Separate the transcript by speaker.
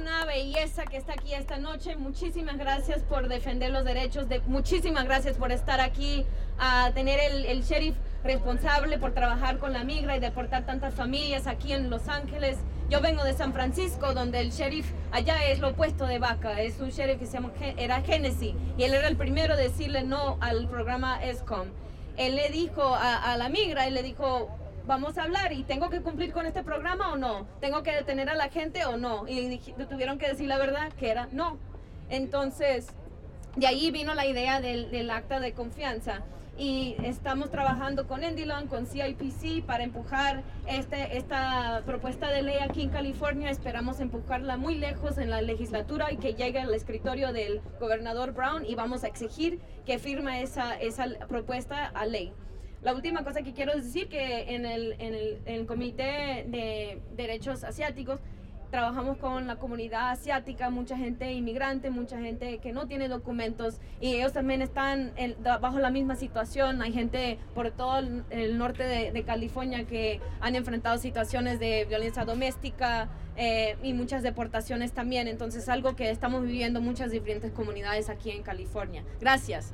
Speaker 1: una belleza que está aquí esta noche. Muchísimas gracias por defender los derechos. De, muchísimas gracias por estar aquí, a tener el, el sheriff responsable por trabajar con la migra y deportar tantas familias aquí en Los Ángeles. Yo vengo de San Francisco, donde el sheriff allá es lo opuesto de Vaca, es un sheriff que se llama, era Genesis, y él era el primero a decirle no al programa ESCOM. Él le dijo a, a la migra, él le dijo, vamos a hablar y tengo que cumplir con este programa o no, tengo que detener a la gente o no, y tuvieron que decir la verdad que era no. Entonces, de ahí vino la idea del, del acta de confianza y estamos trabajando con Endilon, con CIPC para empujar este, esta propuesta de ley aquí en California. Esperamos empujarla muy lejos en la legislatura y que llegue al escritorio del gobernador Brown y vamos a exigir que firme esa, esa propuesta a ley. La última cosa que quiero decir que en el, en el, Comité de Derechos Asiáticos trabajamos con la comunidad asiática, mucha gente inmigrante, mucha gente que no tiene documentos y ellos también están bajo la misma situación. Hay gente por todo el, norte de, California que han enfrentado situaciones de violencia doméstica eh, y muchas deportaciones también. Entonces algo que estamos viviendo muchas diferentes comunidades aquí en California. Gracias.